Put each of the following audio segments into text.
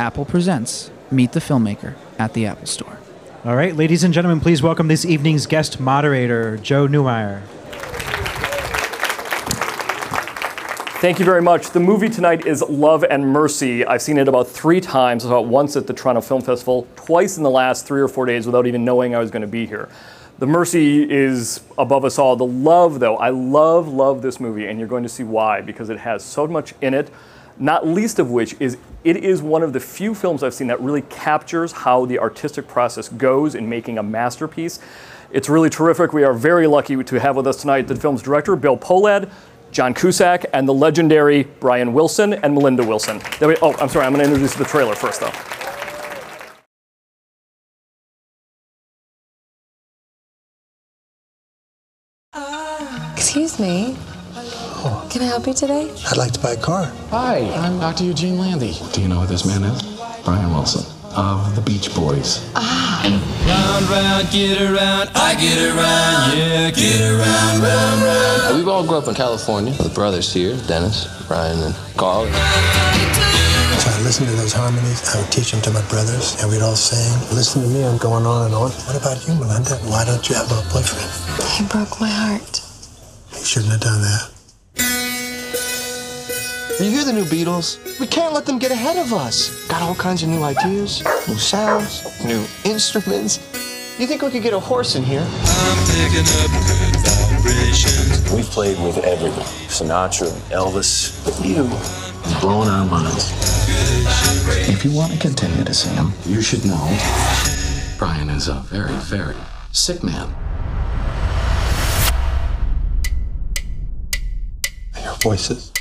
Apple presents Meet the Filmmaker at the Apple Store. All right, ladies and gentlemen, please welcome this evening's guest moderator, Joe Neumaier. Thank you very much. The movie tonight is Love and Mercy. I've seen it about three times, about once at the Toronto Film Festival, twice in the last three or four days without even knowing I was going to be here. The mercy is above us all. The love, though, I love, love this movie, and you're going to see why, because it has so much in it, not least of which is it is one of the few films I've seen that really captures how the artistic process goes in making a masterpiece. It's really terrific. We are very lucky to have with us tonight the film's director, Bill Pohlad, John Cusack, and the legendary Brian Wilson and Melinda Wilson. Oh, I'm sorry, I'm going to introduce the trailer first, though. Excuse me. Can I help you today? I'd like to buy a car. Hi, I'm Dr. Eugene Landy. Do you know who this man is? Brian Wilson of the Beach Boys. Ah. Round, round, get around, I get around, yeah, get around, round, round. We've all grew up in California. The brothers here, Dennis, Brian, and Carl. So I listened to those harmonies. I would teach them to my brothers, and we'd all sing. Listen to me, I'm going on and on. What about you, Melinda? Why don't you have a boyfriend? He broke my heart. You shouldn't have done that. You hear the new Beatles? We can't let them get ahead of us. Got all kinds of new ideas, new sounds, new instruments. You think we could get a horse in here? I'm picking up good vibrations. We've played with everyone Sinatra, Elvis. You blowing our minds. If you want to continue to see him, you should know Brian is a very, very sick man. Your voices.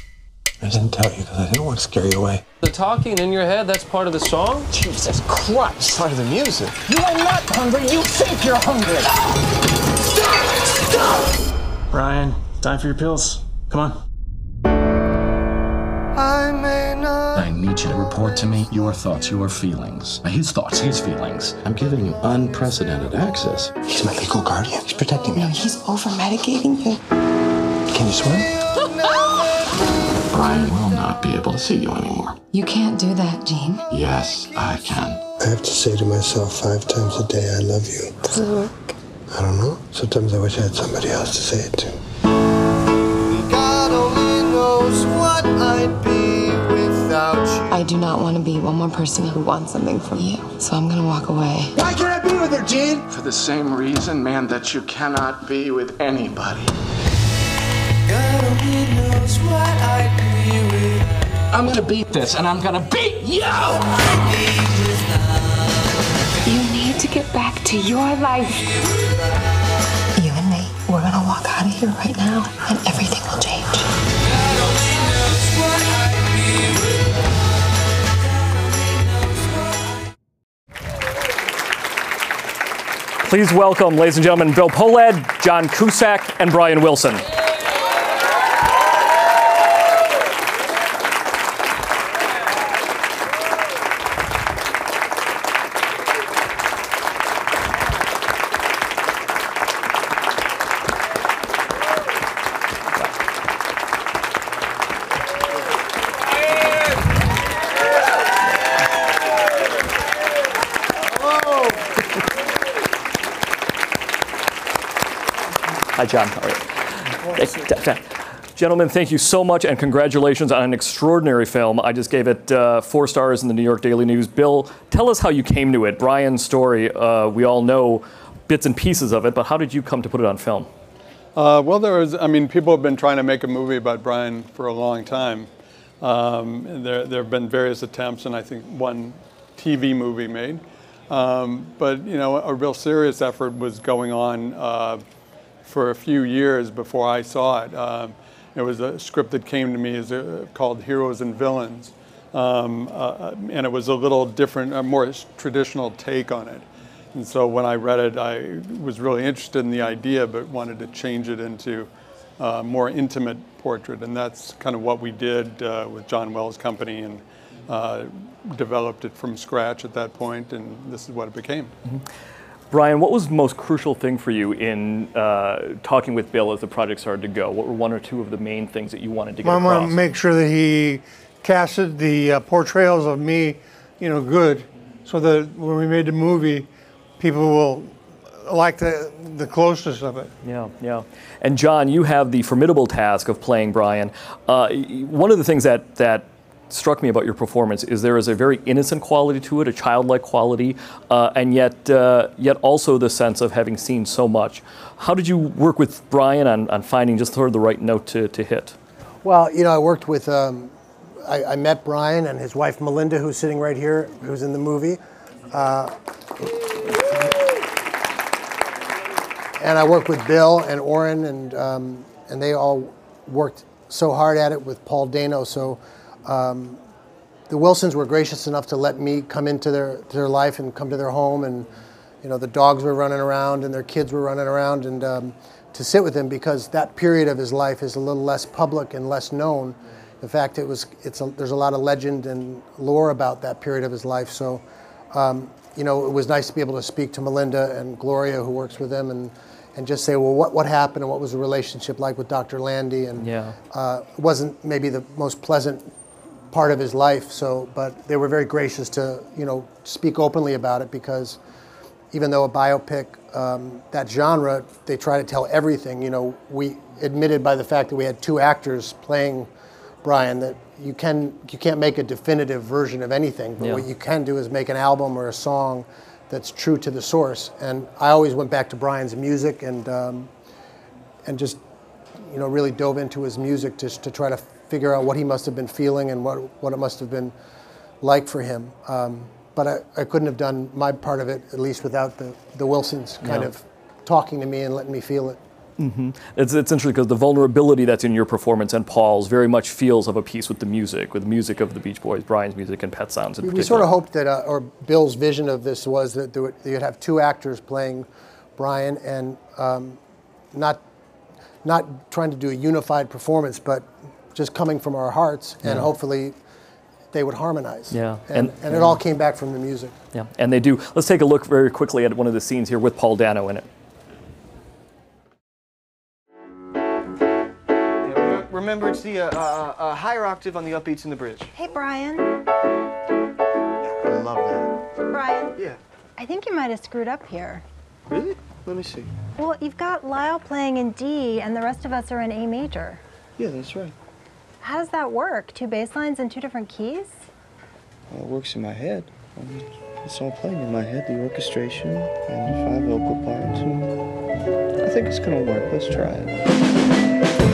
I didn't tell you because I didn't want to scare you away. The talking in your head, that's part of the song? Jesus Christ. Part of the music. You are not hungry. You think you're hungry. Stop! Stop! Brian, time for your pills. Come on. I may not. I need you to report to me your thoughts, your feelings. His thoughts, his feelings. I'm giving you unprecedented access. He's my legal guardian. He's protecting me. No, he's over medicating you. Can you swim? Brian will not be able to see you anymore. You can't do that, Gene. Yes, I can. I have to say to myself five times a day, I love you. Does it work? I don't know. Sometimes I wish I had somebody else to say it to. God only knows what I'd be without you. I do not want to be one more person who wants something from you. So I'm going to walk away. Why can't I be with her, Gene? For the same reason, man, that you cannot be with anybody. I'm gonna beat this, and I'm gonna beat you! You need to get back to your life. You and me, we're going to walk out of here right now, and everything will change. Please welcome, ladies and gentlemen, Bill Pohlad, John Cusack, and Brian Wilson. John. You? Thank- th- Gentlemen, thank you so much and congratulations on an extraordinary film. I just gave it uh, four stars in the New York Daily News. Bill, tell us how you came to it. Brian's story, uh, we all know bits and pieces of it, but how did you come to put it on film? Uh, well, there was, I mean, people have been trying to make a movie about Brian for a long time. Um, there, there have been various attempts, and I think one TV movie made. Um, but, you know, a real serious effort was going on uh, for a few years before I saw it. Um, it was a script that came to me as a, called Heroes and Villains. Um, uh, and it was a little different, a more traditional take on it. And so when I read it, I was really interested in the idea, but wanted to change it into a more intimate portrait. And that's kind of what we did uh, with John Wells Company and uh, developed it from scratch at that point, and this is what it became. Brian, what was the most crucial thing for you in uh, talking with Bill as the project started to go? What were one or two of the main things that you wanted to get I want across? to make sure that he casted the uh, portrayals of me you know, good, so that when we made the movie, people will like the the closeness of it. Yeah, yeah. And John, you have the formidable task of playing Brian. Uh, one of the things that that struck me about your performance is there is a very innocent quality to it, a childlike quality, uh, and yet uh, yet also the sense of having seen so much. How did you work with Brian on, on finding just sort of the right note to, to hit? Well, you know, I worked with. Um, I, I, met Brian and his wife Melinda, who's sitting right here, who's in the movie. Uh, and I worked with Bill and Oren, and um, and they all worked so hard at it with Paul Dano. So um, the Wilsons were gracious enough to let me come into their their life and come to their home, and you know the dogs were running around and their kids were running around, and um, to sit with him because that period of his life is a little less public and less known. In fact, it was it's a, there's a lot of legend and lore about that period of his life. So. Um, you know, it was nice to be able to speak to Melinda and Gloria, who works with him, and and just say, well, what, what happened and what was the relationship like with Dr. Landy? And yeah. uh, it wasn't maybe the most pleasant part of his life. So, but they were very gracious to, you know, speak openly about it because even though a biopic, um, that genre, they try to tell everything. You know, we admitted by the fact that we had two actors playing Brian that you can you can't make a definitive version of anything, but Yeah. what you can do is make an album or a song that's true to the source. And I always went back to Brian's music and um, and just you know really dove into his music just to try to figure out what he must have been feeling and what what it must have been like for him. Um, but I, I couldn't have done my part of it at least without the the Wilsons kind Yeah. of talking to me and letting me feel it. hmm It's, it's interesting because the vulnerability that's in your performance and Paul's very much feels of a piece with the music, with the music of the Beach Boys, Brian's music, and Pet Sounds in We, we sort of hoped that, uh, or Bill's vision of this was that there would, you'd have two actors playing Brian and um, not not trying to do a unified performance, but just coming from our hearts, and Yeah. hopefully they would harmonize. Yeah, and, and- and, it all came back from the music. Yeah, and they do. Let's take a look very quickly at one of the scenes here with Paul Dano in it. Remember, it's the uh, uh, uh, higher octave on the upbeats in the bridge. Hey, Brian. I love that. Brian. Yeah. I think you might have screwed up here. Really? Let me see. Well, you've got Lyle playing in D, and the rest of us are in A major. Yeah, that's right. How does that work? Two bass lines and two different keys? Well, it works in my head. I mean, it's all playing in my head, the orchestration and the five vocal parts. And I think it's gonna work. Let's try it.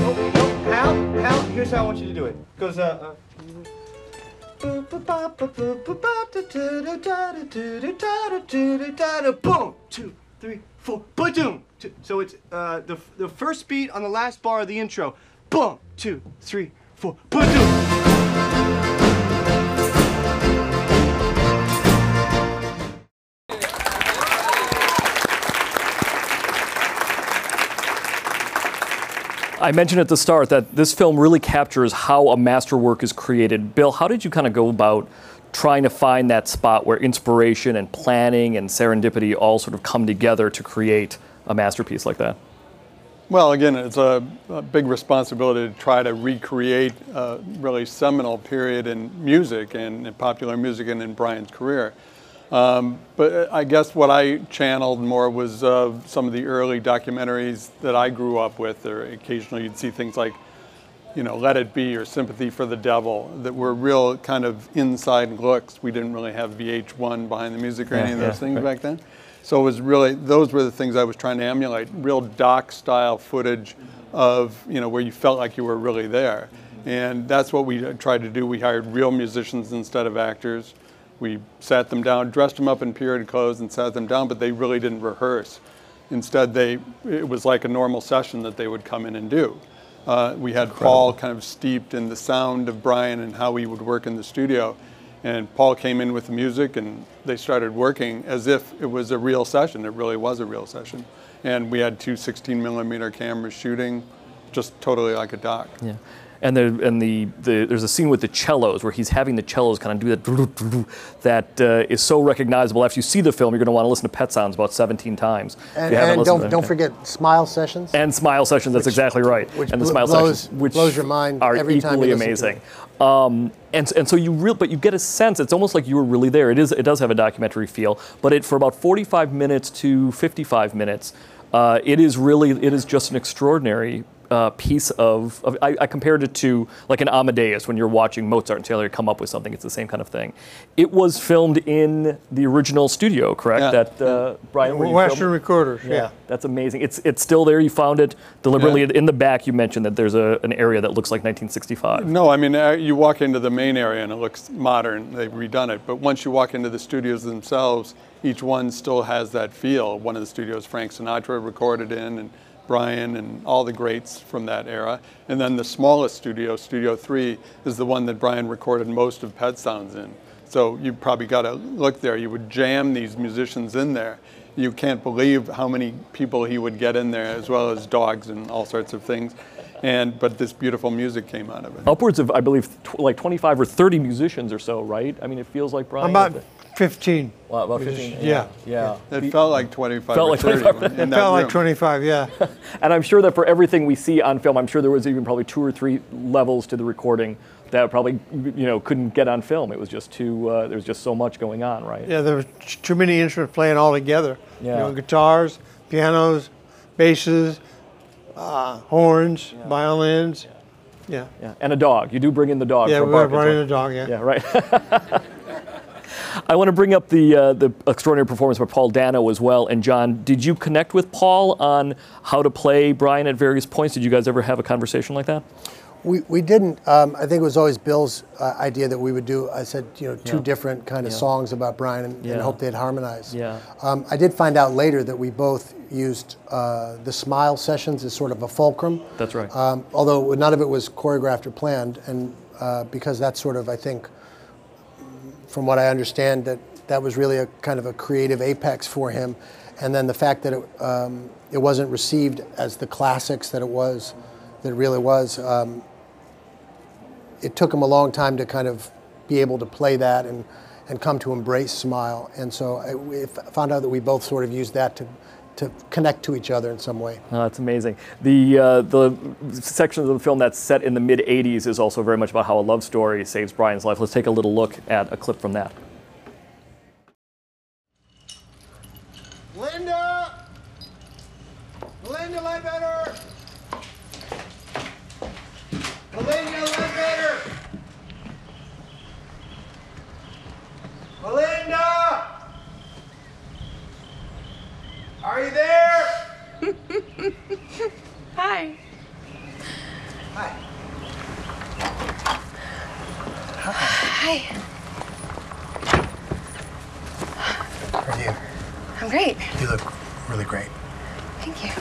Oh, no, Hal, Hal, here's how I want you to do it. It goes, uh, uh boom, two, three, four, ba-doom. Two. So it's uh, the, the first beat on the last bar of the intro. Boom, two, three, four, ba-doom. I mentioned at the start that this film really captures how a masterwork is created. Bill, how did you kind of go about trying to find that spot where inspiration and planning and serendipity all sort of come together to create a masterpiece like that? Well, again, it's a, a big responsibility to try to recreate a really seminal period in music and in popular music and in Brian's career. Um, but I guess what I channeled more was uh, some of the early documentaries that I grew up with, or occasionally you'd see things like, you know, Let It Be or Sympathy for the Devil, that were real kind of inside looks. We didn't really have VH1 behind the music or Yeah, any of those yeah, things right. back then. So it was really, those were the things I was trying to emulate, real doc style footage of, you know, where you felt like you were really there. And that's what we tried to do. We hired real musicians instead of actors. We sat them down, dressed them up in period clothes and sat them down, but they really didn't rehearse. Instead, they, it was like a normal session that they would come in and do. Uh, we had Paul kind of steeped in the sound of Brian and how he would work in the studio. And Paul came in with the music and they started working as if it was a real session. It really was a real session. And we had two 16 millimeter cameras shooting, just totally like a doc. Yeah. and the and the, the there's a scene with the cellos where he's having the cellos kind of do that that uh, is so recognizable. After you see the film, you're going to want to listen to Pet Sounds about 17 times. And, you and don't it. don't forget smile sessions. And smile sessions. That's exactly right. which and the smile blows- sessions, which blows your mind are every time equally you listen to amazing. Um, and and so you real, but you get a sense. It's almost like you were really there. It is. It does have a documentary feel, but it for about 45 minutes to 55 minutes, uh, it is really. It is just an extraordinary. Uh, piece of, of I, I compared it to like an Amadeus when you're watching Mozart and Taylor come up with something. It's the same kind of thing. It was filmed in the original studio, correct? Yeah. That uh, Brian, where Western filmed- Recorders, yeah. that's amazing. It's it's still there. You found it deliberately Yeah. in the back. You mentioned that there's a, an area that looks like 1965. No, I mean, uh, you walk into the main area and it looks modern. They've redone it. But once you walk into the studios themselves, each one still has that feel. One of the studios Frank Sinatra recorded in, and Brian, and all the greats from that era. And then the smallest studio, Studio 3, is the one that Brian recorded most of Pet Sounds in. So you probably got to look there. You would jam these musicians in there. You can't believe how many people he would get in there, as well as dogs and all sorts of things. And but this beautiful music came out of it. Upwards of I believe tw- like 25 or 30 musicians or so, right? I mean, it feels like Brian. About 15. Wow, about 15. Yeah. Yeah. It felt like 25 Felt or like 30 25. It that felt like 25, yeah. And I'm sure that for everything we see on film, I'm sure there was even probably two or three levels to the recording that probably you know couldn't get on film. It was just too. Uh, there was just so much going on, right? Yeah, there were too many instruments playing all together. Yeah. You know, guitars, pianos, basses, uh, horns, violins. Yeah. Yeah. And a dog. You do bring in the dog. Yeah, for we bark were and running so- a dog, yeah. Yeah, right. I want to bring up the uh, the extraordinary performance by Paul Dano as well. And John, did you connect with Paul on how to play Brian at various points? Did you guys ever have a conversation like that? We, we didn't. Um, I think it was always Bill's uh, idea that we would do. I said, you know, two Yeah. different kind of Yeah. songs about Brian and, Yeah. and hope they'd harmonize. Yeah. Um, I did find out later that we both used uh, the Smile sessions as sort of a fulcrum. That's right. Um, although none of it was choreographed or planned, and uh, because that's sort of, I think, from what I understand, that that was really a kind of a creative apex for him, and then the fact that it, um, it wasn't received as the classics that it was, that it really was. Um, it took him a long time to kind of be able to play that and, and come to embrace Smile, and so I we found out that we both sort of used that to to connect to each other in some way. Oh, that's amazing. The uh, the section of the film that's set in the mid '80s is also very much about how a love story saves Brian's life. Let's take a little look at a clip from that. Linda! Linda Ledbetter! Melinda Ledbetter! Melinda! Are you there? Hi. Hi. Hi. How are you? I'm great. You look really great. Thank you.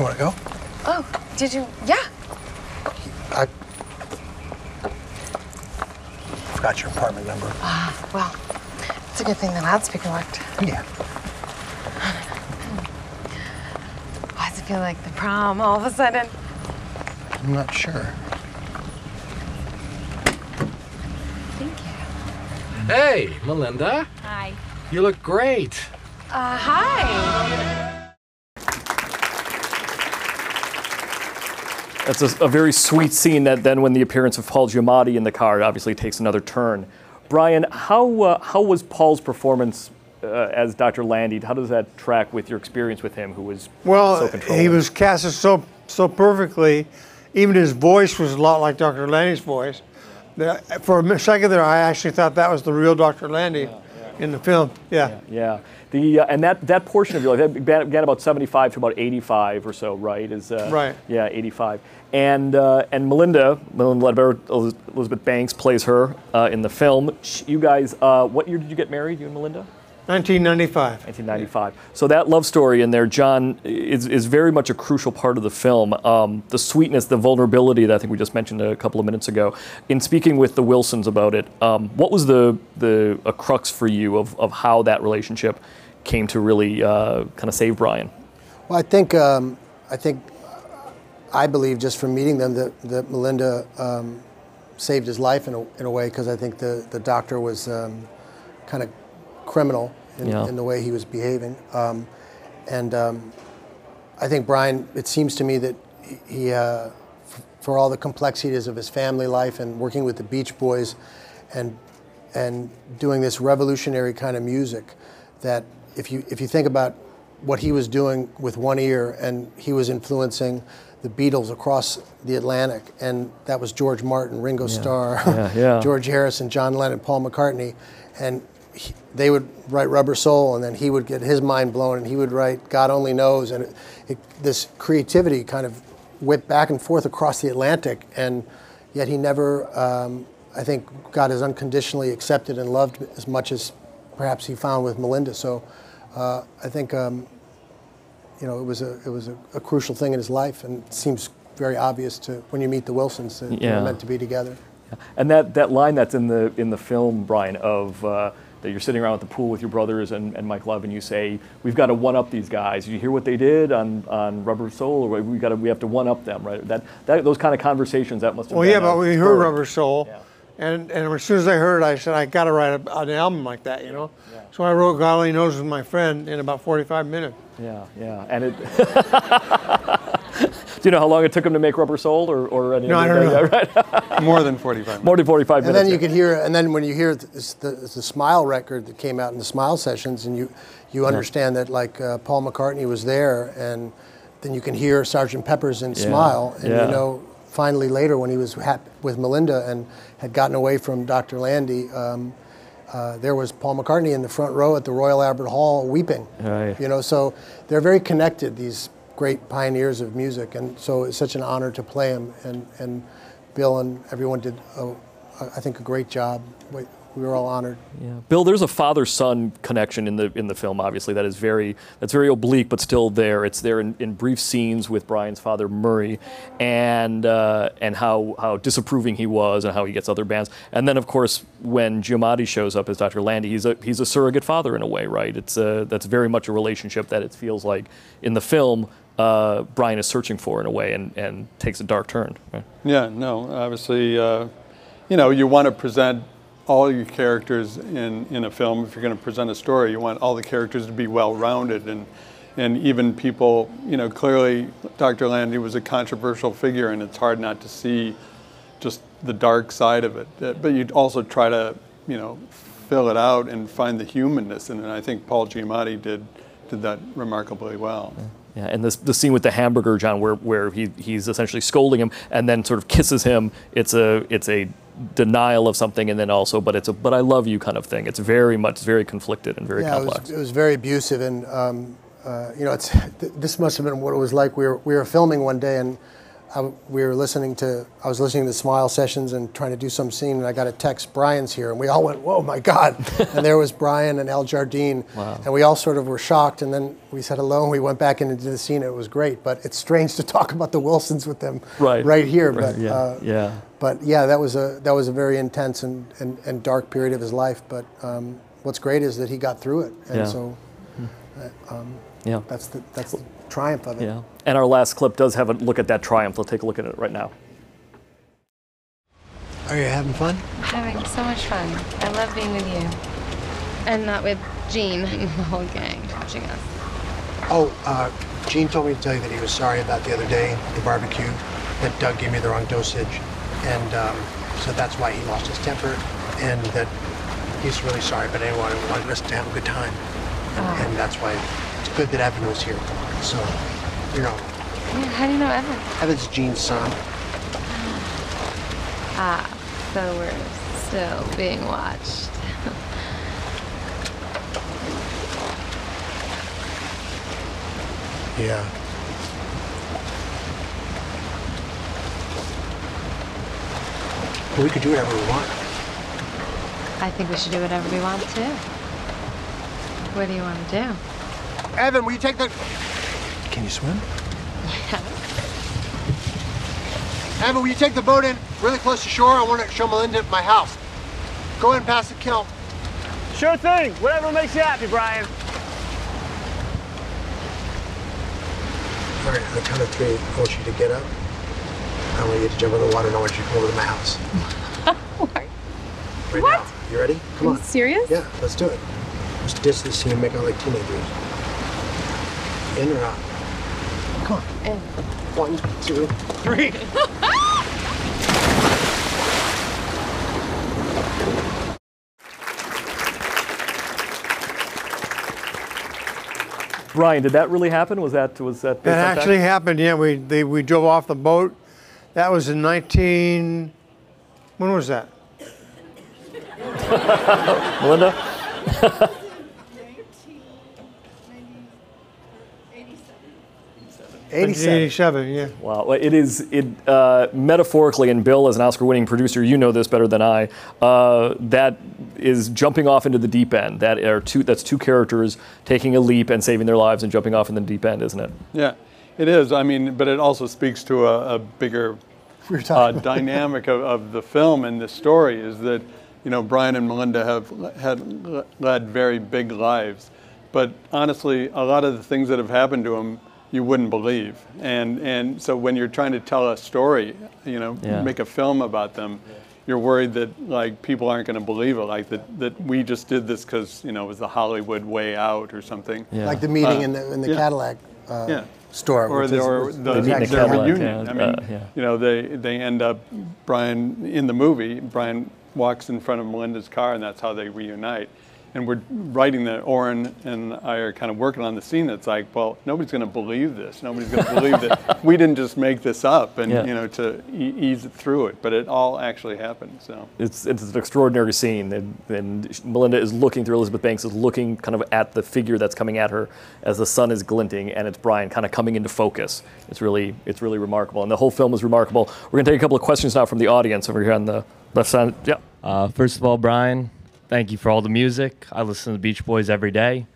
You want to go? Oh, did you? Yeah. I forgot your apartment number. Ah, well, it's a good thing the loudspeaker worked. Yeah. Why does it feel like the prom all of a sudden? I'm not sure. Thank you. Hey, Melinda. Hi. You look great. Uh, hi. That's a, a very sweet scene that then, when the appearance of Paul Giamatti in the car, obviously takes another turn. Brian, how uh, how was Paul's performance uh, as Dr. Landy? How does that track with your experience with him, who was so Well, controlling? he was casted so so perfectly. Even his voice was a lot like Dr. Landy's voice. For a second there, I actually thought that was the real Dr. Landy in the film. Yeah. Yeah, the uh, and that that portion of your life that began about 75 to about 85 or so, right? Is uh, Right. Yeah, 85. And uh, and Melinda, Melinda Elizabeth Banks plays her uh, in the film. You guys, uh, what year did you get married? You and Melinda? 1995. 1995. So that love story in there, John, is, is very much a crucial part of the film. Um, the sweetness, the vulnerability that I think we just mentioned a couple of minutes ago. In speaking with the Wilsons about it, um, what was the the a crux for you of, of how that relationship came to really uh, kind of save Brian? Well, I think um, I think I believe just from meeting them that, that Melinda um, saved his life in a, in a way because I think the, the doctor was um, kind of criminal in, Yeah. in the way he was behaving. Um, and um, I think Brian, it seems to me that he, he uh, f- for all the complexities of his family life and working with the Beach Boys and, and doing this revolutionary kind of music, that if you, if you think about what he was doing with one ear and he was influencing the Beatles across the Atlantic, and that was George Martin, Ringo Yeah. Starr, Yeah, yeah. George Harrison, John Lennon, Paul McCartney, and he, they would write Rubber Soul, and then he would get his mind blown, and he would write God Only Knows, and it, it, this creativity kind of whipped back and forth across the Atlantic, and yet he never, um, I think, got as unconditionally accepted and loved as much as perhaps he found with Melinda. So uh, I think. Um, you know, it was a it was a, a crucial thing in his life, and it seems very obvious to when you meet the Wilsons that Yeah. they're meant to be together. Yeah. And that, that line that's in the in the film, Brian, of uh, that you're sitting around at the pool with your brothers and, and Mike Love, and you say, "We've got to one up these guys." You hear what they did on, on Rubber Soul, or we got to we have to one up them, right? That, that those kind of conversations that must have. Well, been yeah, but we heard. Rubber Soul, and and as soon as I heard, it, I said I got to write a, an album like that, you know. So I wrote God Only Knows with my friend in about 45 minutes. Yeah, yeah, and it. Do you know how long it took him to make Rubber Soul, or, or any No, of I the- don't know. Yeah, right. More than 45 More than 45 And minutes. And then you yeah. could hear, and then when you hear this, the, the Smile record that came out in the Smile sessions, and you you understand that like uh, Paul McCartney was there, and then you can hear Sergeant Pepper's in Yeah, Smile, and yeah. you know finally later when he was with Melinda and had gotten away from Dr. Landy. Um, uh, there was Paul McCartney in the front row at the Royal Albert Hall weeping. Right. You know, so they're very connected, these great pioneers of music, and so it's such an honor to play them. And, and Bill and everyone did, a, I think, a great job. We, we were all honored. Yeah. Bill, there's a father-son connection in the in the film. Obviously, that is very that's very oblique, but still there. It's there in, in brief scenes with Brian's father Murray, and uh, and how how disapproving he was, and how he gets other bands. And then, of course, when Giamatti shows up as Dr. Landy, he's a he's a surrogate father in a way, right? It's a, that's very much a relationship that it feels like in the film. Uh, Brian is searching for in a way, and, and takes a dark turn. Right? Yeah, no, obviously, uh, you know, you want to present all your characters in, in a film. If you're going to present a story, you want all the characters to be well rounded and and even people, you know, clearly Dr. Landy was a controversial figure, and it's hard not to see just the dark side of it. But you also try to, you know, fill it out and find the humanness in it. And I think Paul Giamatti did did that remarkably well. Yeah, and this the scene with the hamburger, John, where, where he, he's essentially scolding him and then sort of kisses him. It's a it's a denial of something, and then also, but it's a but I love you kind of thing. It's very much it's very conflicted and very yeah, it complex. was, it was very abusive, and um, uh, you know, it's th- this must have been what it was like. We were we were filming one day, and I, we were listening to I was listening to Smile sessions and trying to do some scene, and I got a text, Brian's here, and we all went, whoa, my God! and there was Brian and Al Jardine, Wow. and we all sort of were shocked, and then we said hello, and we went back into the scene. It was great, but it's strange to talk about the Wilsons with them Right. right here, Right, but. yeah, Uh, yeah. but yeah, that was a that was a very intense and, and, and dark period of his life. But um, what's great is that he got through it, and Yeah. so uh, um, Yeah. that's the that's the triumph of it. Yeah, and our last clip does have a look at that triumph. Let's take a look at it right now. Are you having fun? Having so much fun. I love being with you. And not with Gene and the whole gang watching us. Oh, uh, Gene told me to tell you that he was sorry about the other day, the barbecue, that Doug gave me the wrong dosage, and um, so that's why he lost his temper, and that he's really sorry, but anyway, he wanted us to have a good time, Oh. and that's why it's good that Evan was here. So, you know, Yeah, how do you know Evan? Evan's Gene's son. Ah, so we're still being watched. Yeah. We could do whatever we want. I think we should do whatever we want too. What do you want to do? Evan, will you take the? Can you swim? Evan, will you take the boat in really close to shore? I want to show Melinda my house. Go ahead and pass the kiln. Sure thing. Whatever makes you happy, Brian. All right, on the count of three, I want you to get up I want you to jump in the water and I want you to come over to my house. Right What? now. You ready? Come Are on. you serious? Yeah, let's do it. Let's ditch this scene and make out like teenagers. In or out? In. One, two, three. Brian, did that really happen? Was that was that? That on fact? actually happened. Yeah, we they, we drove off the boat. That was in 19. When was that? Melinda. 87. yeah. Wow, it is it uh, metaphorically, and Bill, as an Oscar-winning producer, you know this better than I. Uh, that is jumping off into the deep end. That are two. That's two characters taking a leap and saving their lives and jumping off in the deep end, isn't it? Yeah, it is. I mean, but it also speaks to a, a bigger uh, dynamic of, of the film and the story is that, you know, Brian and Melinda have had led very big lives, but honestly, a lot of the things that have happened to them, you wouldn't believe. And and so when you're trying to tell a story, you know, Yeah. make a film about them. You're worried that like people aren't going to believe it, like that, that we just did this because you know it was the Hollywood way out or something. Yeah. Like the meeting Uh, in the in the yeah. Cadillac uh, Yeah. store. Or, the, is- or was- the, was their Cadillac, reunion. yeah, I mean, uh, yeah. you know, they, they end up, Brian, in the movie, Brian walks in front of Melinda's car and that's how they reunite. And we're writing that, Oren and I are kind of working on the scene that's like, well, nobody's going to believe this. Nobody's going to believe that we didn't just make this up and, Yeah. you know, to e- ease it through it. But it all actually happened, so. It's it's an extraordinary scene, and, and Melinda is looking through. Elizabeth Banks is looking kind of at the figure that's coming at her as the sun is glinting, and it's Brian kind of coming into focus. It's really it's really remarkable, and the whole film is remarkable. We're gonna take a couple of questions now from the audience over here on the left side. Yeah. Uh, first of all, Brian, thank you for all the music. I listen to the Beach Boys every day.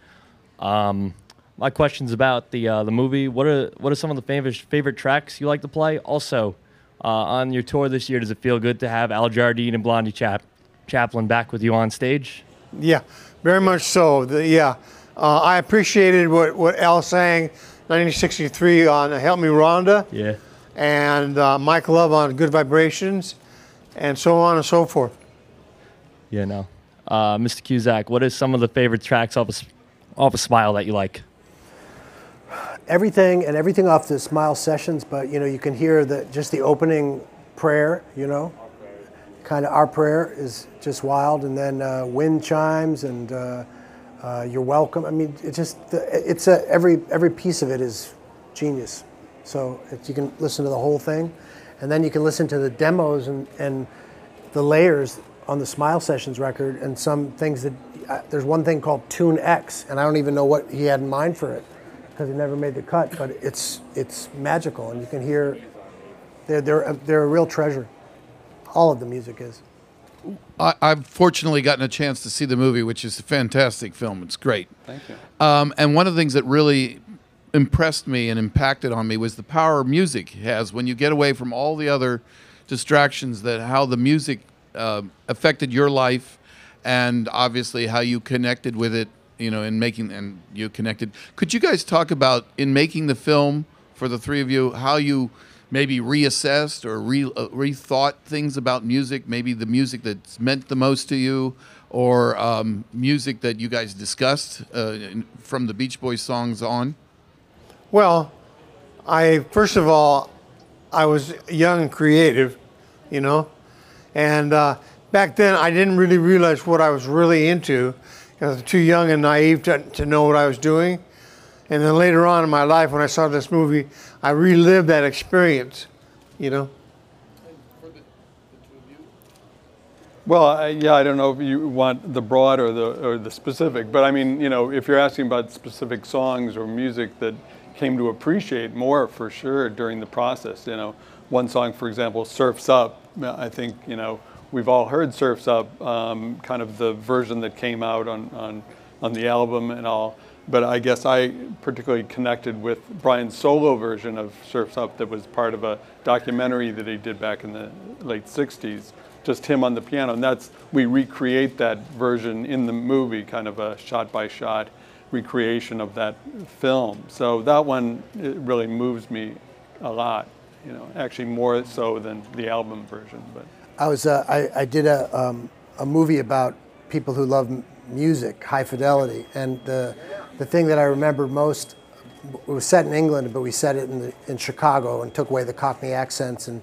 Um, my question's about the uh, the movie. What are what are some of the favorite favorite tracks you like to play? Also, uh, on your tour this year, does it feel good to have Al Jardine and Blondie Chap- Chaplin back with you on stage? Yeah, very much so. The, yeah, uh, I appreciated what, what Al sang 1963 on Help Me Rhonda Yeah. and uh, Mike Love on Good Vibrations and so on and so forth. Yeah, no. Uh, Mr. Cusack, what is some of the favorite tracks off of, off of Smile that you like? everything and everything off the Smile Sessions, but you know you can hear the just the opening prayer. You know, kind of our prayer is just wild, and then uh, wind chimes and uh, uh, you're welcome. I mean, it just it's a every every piece of it is genius. So you can listen to the whole thing, and then you can listen to the demos and and the layers on the Smile Sessions record, and some things that uh, there's one thing called Tune X, and I don't even know what he had in mind for it because it never made the cut. But it's it's magical, and you can hear they're they're a, they're a real treasure. All of the music is. I, I've fortunately gotten a chance to see the movie, which is a fantastic film. It's great. Thank you. Um, and one of the things that really impressed me and impacted on me was the power music has when you get away from all the other distractions. That how the music uh, affected your life, and obviously how you connected with it. You know, in making and you connected. Could you guys talk about in making the film for the three of you how you maybe reassessed or re, uh, rethought things about music? Maybe the music that's meant the most to you, or um, music that you guys discussed uh, from the Beach Boys songs on. Well, I first of all, I was young and creative, you know, and uh, back then I didn't really realize what I was really into. I was too young and naive to, to know what I was doing. And then later on in my life, when I saw this movie, I relived that experience, you know. Well, yeah, I don't know if you want the broad or the or the specific, but I mean, you know, if you're asking about specific songs or music that came to appreciate more for sure during the process, you know, one song, for example, "Surfs Up." I think you know we've all heard "Surfs Up," um, kind of the version that came out on on on the album and all. But I guess I particularly connected with Brian's solo version of Surfs Up that was part of a documentary that he did back in the late 60s, just him on the piano. And that's, we recreate that version in the movie, kind of a shot by shot recreation of that film. So that one, really moves me a lot, You know, actually more so than the album version. But I was uh, I, I did a um, a movie about people who love m- music, high fidelity, and the the thing that I remember most it was set in England, but we set it in the, in Chicago and took away the Cockney accents and.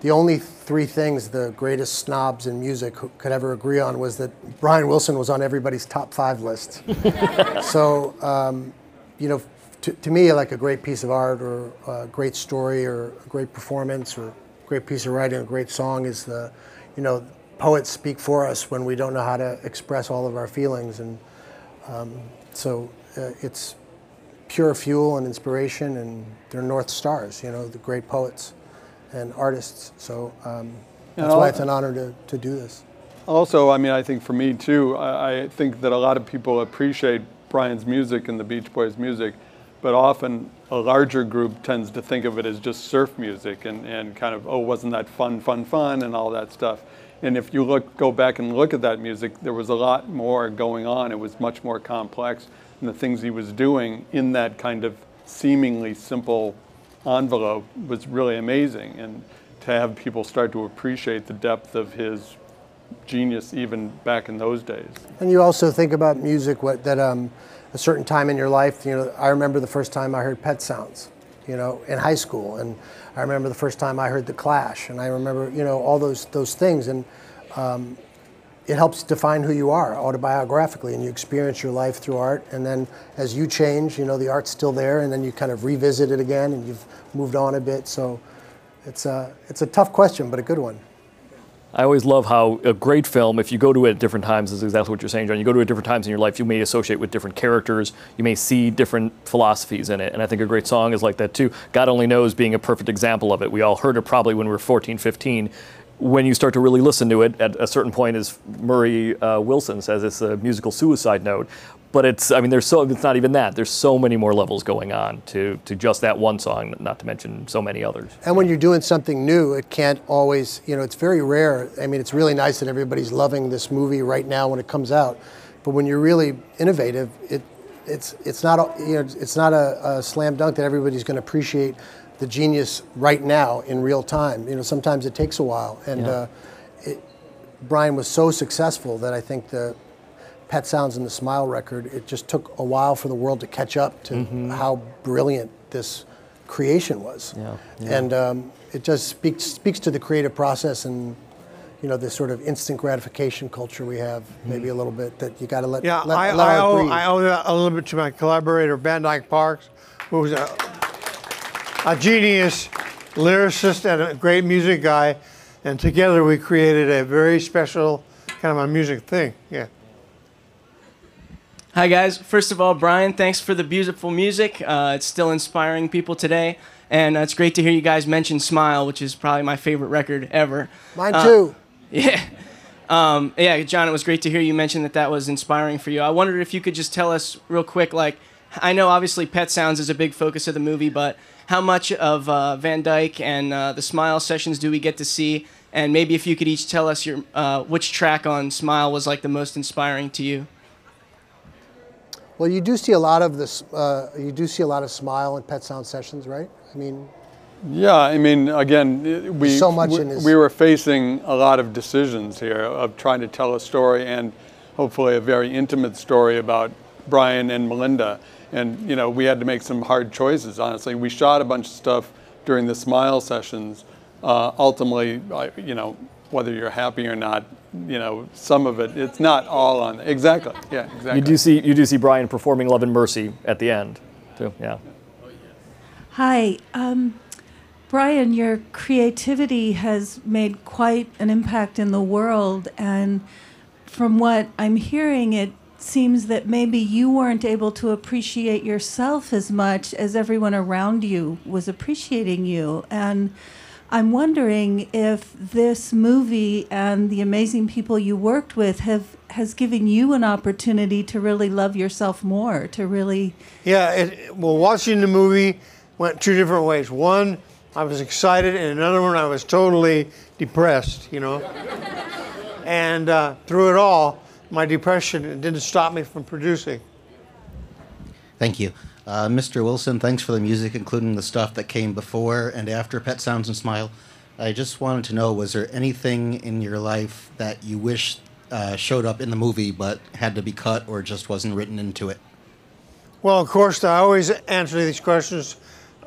The only three things the greatest snobs in music could ever agree on was that Brian Wilson was on everybody's top five list. so, um, you know, to, to me, like a great piece of art or a great story or a great performance or a great piece of writing, a great song is the, you know, poets speak for us when we don't know how to express all of our feelings. And um, so uh, it's pure fuel and inspiration, and they're North Stars, you know, the great poets and artists. So um, that's why it's an honor to, to do this. Also, I mean, I think for me too, I, I think that a lot of people appreciate Brian's music and the Beach Boys' music, but often a larger group tends to think of it as just surf music and, and kind of, oh, wasn't that fun, fun, fun, and all that stuff. And if you look, go back and look at that music, there was a lot more going on. It was much more complex, and the things he was doing in that kind of seemingly simple envelope was really amazing. And to have people start to appreciate the depth of his genius even back in those days. And you also think about music what, that um, a certain time in your life, you know, I remember the first time I heard Pet Sounds, you know, in high school. And I remember the first time I heard The Clash. And I remember, you know, all those, those things. And um, it helps define who you are autobiographically. And you experience your life through art. And then as you change, you know, the art's still there. And then you kind of revisit it again and you've moved on a bit. So it's a, it's a tough question, but a good one. I always love how a great film, if you go to it at different times, is exactly what you're saying, John. You go to it at different times in your life, you may associate with different characters, you may see different philosophies in it. And I think a great song is like that too. God Only Knows being a perfect example of it. We all heard it probably when we were 14, 15. When you start to really listen to it, at a certain point, as Murray uh, Wilson says, it's a musical suicide note. But it's, I mean, there's so, it's not even that. There's so many more levels going on to, to just that one song, not to mention so many others. And when you're doing something new, it can't always, you know, it's very rare. I mean, it's really nice that everybody's loving this movie right now when it comes out. But when you're really innovative, it, it's, it's not, a, you know, it's not a, a slam dunk that everybody's going to appreciate the genius right now in real time. You know, sometimes it takes a while. And Yeah. uh, it, Brian was so successful that I think the Pet Sounds and the Smile record, it just took a while for the world to catch up to Mhm. how brilliant this creation was. Yeah, yeah. And um, it just speaks speaks to the creative process and you know this sort of instant gratification culture we have, maybe a little bit that you got to let Yeah, let, I, let I, owe. I owe that a little bit to my collaborator, Van Dyke Parks, who was a, a genius lyricist and a great music guy. And together we created a very special kind of a music thing. Yeah. Hi, guys. First of all, Brian, thanks for the beautiful music. Uh, it's still inspiring people today. And uh, it's great to hear you guys mention Smile, which is probably my favorite record ever. Mine Uh, too. Yeah. Um, yeah, John, it was great to hear you mention that that was inspiring for you. I wondered if you could just tell us real quick, like, I know obviously Pet Sounds is a big focus of the movie, but how much of uh, Van Dyke and uh, the Smile sessions do we get to see? And maybe if you could each tell us your uh, which track on Smile was like the most inspiring to you. Well, you do see a lot of this. Uh, you do see a lot of Smile and Pet Sound sessions, right? I mean, Yeah, I mean, again, we so much we, in his- we were facing a lot of decisions here of trying to tell a story and hopefully a very intimate story about Brian and Melinda. And you know, we had to make some hard choices. Honestly, we shot a bunch of stuff during the Smile sessions. Uh, ultimately, I, you know, whether you're happy or not, you know, some of it, it's not all on. Exactly. Yeah. Exactly. You do see you do see Brian performing Love and Mercy at the end, too. Yeah. Hi. Um, Brian, your creativity has made quite an impact in the world. And from what I'm hearing, it seems that maybe you weren't able to appreciate yourself as much as everyone around you was appreciating you. And I'm wondering if this movie and the amazing people you worked with have has given you an opportunity to really love yourself more, to really Yeah, it, well, watching the movie went two different ways. One, I was excited, and another one, I was totally depressed, you know. and uh, through it all, my depression didn't stop me from producing. Thank you. Uh, Mr. Wilson, thanks for the music, including the stuff that came before and after Pet Sounds and Smile. I just wanted to know was there anything in your life that you wish uh, showed up in the movie but had to be cut or just wasn't written into it? Well, of course, I always answer these questions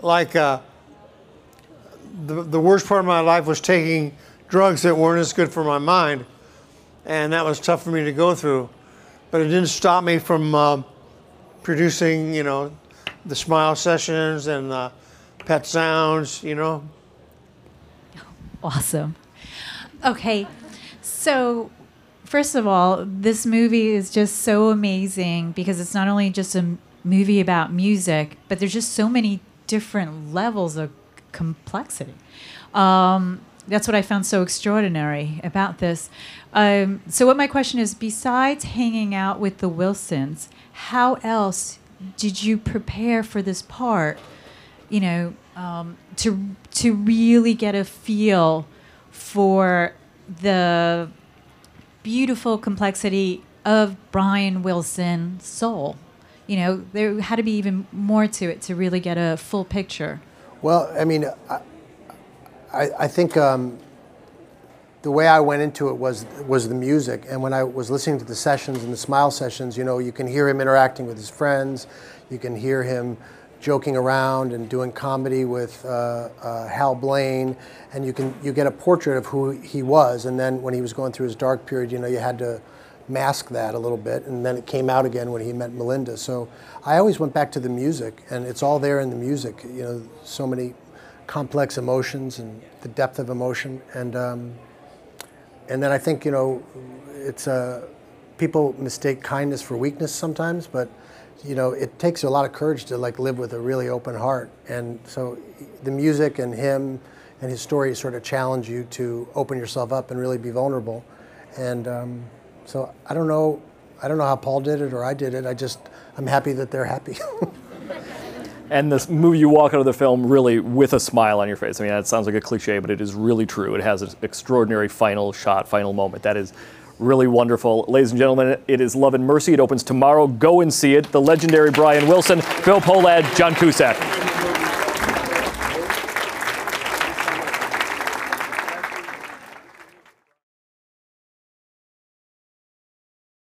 like uh, the, the worst part of my life was taking drugs that weren't as good for my mind. And that was tough for me to go through. But it didn't stop me from uh, producing, you know, the smile sessions and uh, pet sounds, you know. Awesome. Okay, so first of all, this movie is just so amazing because it's not only just a movie about music, but there's just so many different levels of complexity. Um, that's what I found so extraordinary about this. Um, so, what my question is besides hanging out with the Wilsons, how else did you prepare for this part? You know, um, to to really get a feel for the beautiful complexity of Brian Wilson's soul. You know, there had to be even more to it to really get a full picture. Well, I mean, I, I, think um, the way I went into it was was the music, and when I was listening to the sessions and the smile sessions, you know, you can hear him interacting with his friends, you can hear him joking around and doing comedy with uh, uh, Hal Blaine, and you can you get a portrait of who he was. And then when he was going through his dark period, you know, you had to mask that a little bit, and then it came out again when he met Melinda. So I always went back to the music, and it's all there in the music. You know, so many complex emotions and the depth of emotion, and um, and then I think you know, it's uh, people mistake kindness for weakness sometimes, but you know, it takes a lot of courage to like live with a really open heart. And so the music and him and his story sort of challenge you to open yourself up and really be vulnerable. And um, so I don't know, I don't know how Paul did it or I did it. I just, I'm happy that they're happy. And this movie, you walk out of the film really with a smile on your face. I mean, that sounds like a cliche, but it is really true. It has an extraordinary final shot, final moment. That is really wonderful. Ladies and gentlemen, it is Love and Mercy. It opens tomorrow. Go and see it. The legendary Brian Wilson, Bill Pohlad, John Cusack.